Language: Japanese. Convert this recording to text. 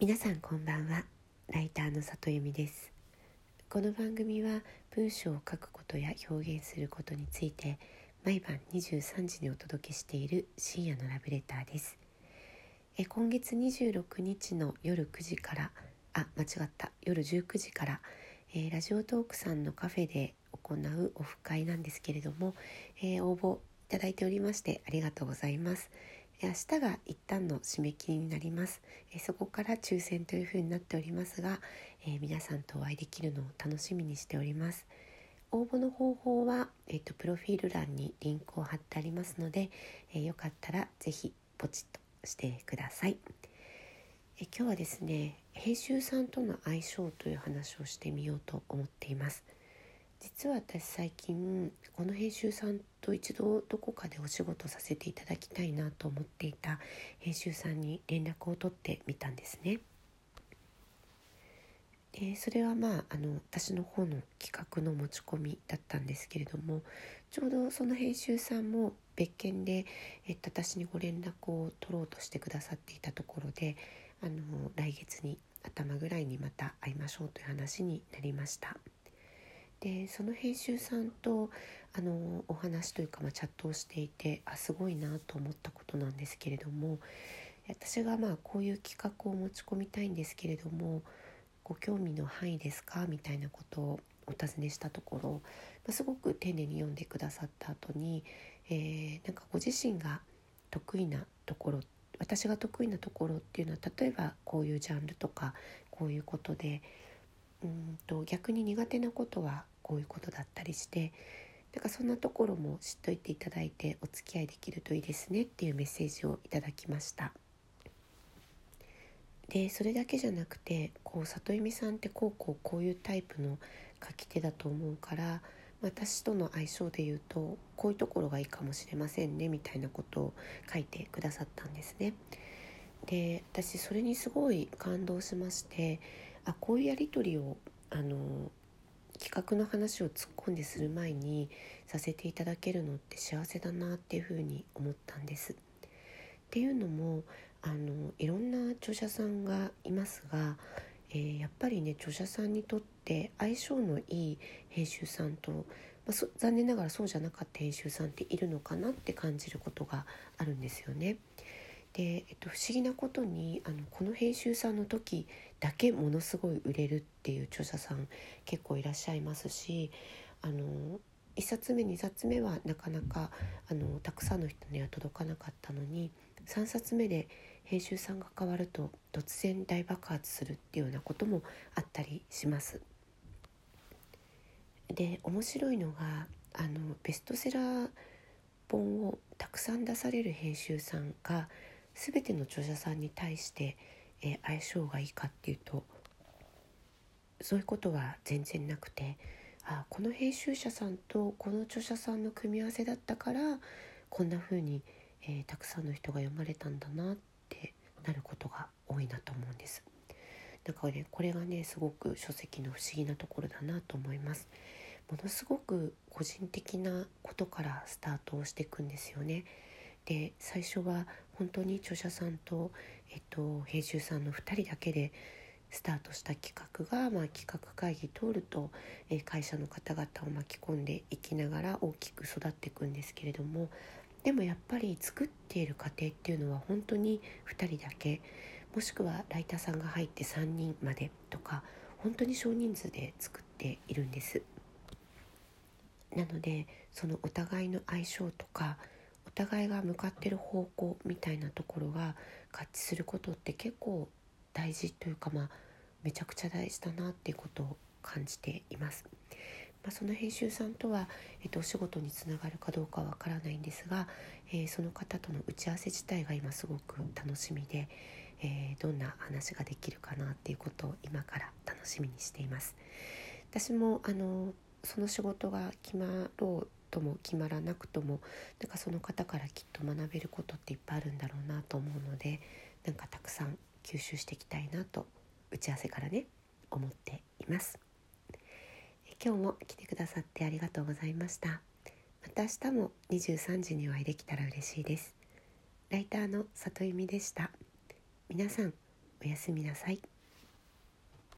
皆さんこんばんは。ライターの里由美です。この番組は文章を書くことや表現することについて毎晩23時にお届けしている深夜のラブレターです。え今月26日の夜9時からあ間違った。夜19時から、えー、ラジオトークさんのカフェで行うオフ会なんですけれども、えー、応募いただいておりましてありがとうございます。明日が一旦の締め切りになります。えそこから抽選というふうになっておりますが、えー、皆さんとお会いできるのを楽しみにしております。応募の方法は、えーと、プロフィール欄にリンクを貼ってありますので、えー、よかったら是非ポチッとしてください。え今日はですね編集さんとの相性という話をしてみようと思っています。実は私最近この編集さんと一度どこかでお仕事させていただきたいなと思っていた編集さんに連絡を取ってみたんですね。でそれはまああの私の方の企画の持ち込みだったんですけれどもちょうどその編集さんも別件で、えっと、私にご連絡を取ろうとしてくださっていたところであの来月に頭ぐらいにまた会いましょうという話になりました。でその編集さんとあのお話というか、まあ、チャットをしていてあすごいなと思ったことなんですけれども私がまあこういう企画を持ち込みたいんですけれどもご興味の範囲ですか？みたいなことをお尋ねしたところ、まあ、すごく丁寧に読んでくださった後に、えー、なんかご自身が得意なところ私が得意なところっていうのは例えばこういうジャンルとかこういうことでうんと逆に苦手なことはこういうことだったりしてなんかそんなところも知っといていただいてお付き合いできるといいですねっていうメッセージをいただきましたでそれだけじゃなくてこう里由美さんってこうこうこういうタイプの書き手だと思うから私との相性で言うとこういうところがいいかもしれませんねみたいなことを書いてくださったんですね。で私それにすごい感動しましてあこういうやり取りをあの企画の話を突っ込んでする前にさせていただけるのって幸せだなっていうふうに思ったんです。っていうのもあのいろんな著者さんがいますが、えー、やっぱりね著者さんにとって相性のいい編集さんと、まあ、残念ながらそうじゃなかった編集さんっているのかなって感じることがあるんですよね。で、えっと、不思議なことにあのこの編集さんの時だけものすごい売れるっていう著者さん結構いらっしゃいますしあの1冊目2冊目はなかなかあのたくさんの人には届かなかったのに3冊目で編集さんが変わると突然大爆発するっていうようなこともあったりします。で面白いのがあのベストセラー本をたくさん出される編集さんが全ての著者さんに対して、えー、相性がいいかっていうとそういうことは全然なくてあこの編集者さんとこの著者さんの組み合わせだったからこんな風に、えー、たくさんの人が読まれたんだなってなることが多いなと思うんです。だからねこれがねすごく書籍の不思議なところだなと思います。ものすごく個人的なことからスタートをしていくんですよね。で最初は本当に著者さんと、えっと、編集さんの2人だけでスタートした企画が、まあ、企画会議通ると、えー、会社の方々を巻き込んでいきながら大きく育っていくんですけれどもでもやっぱり作っている過程っていうのは本当に2人だけもしくはライターさんが入って3人までとか本当に少人数で作っているんです。なのでそのお互いの相性とかお互いが向かってる方向みたいなところが合致することって結構大事というかまあめちゃくちゃ大事だなっていうことを感じています。まあ、その編集さんとは、えっと、お仕事につながるかどうかわからないんですが、えー、その方との打ち合わせ自体が今すごく楽しみで、えー、どんな話ができるかなっていうことを今から楽しみにしています。私もあのその仕事が決まろうとも決まらなくともなんかその方からきっと学べることっていっぱいあるんだろうなと思うのでなんかたくさん吸収していきたいなと打ち合わせからね思っています。今日も来てくださってありがとうございました。また明日も23時にお会いできたら嬉しいです。ライターの里由美でした。皆さんおやすみなさい。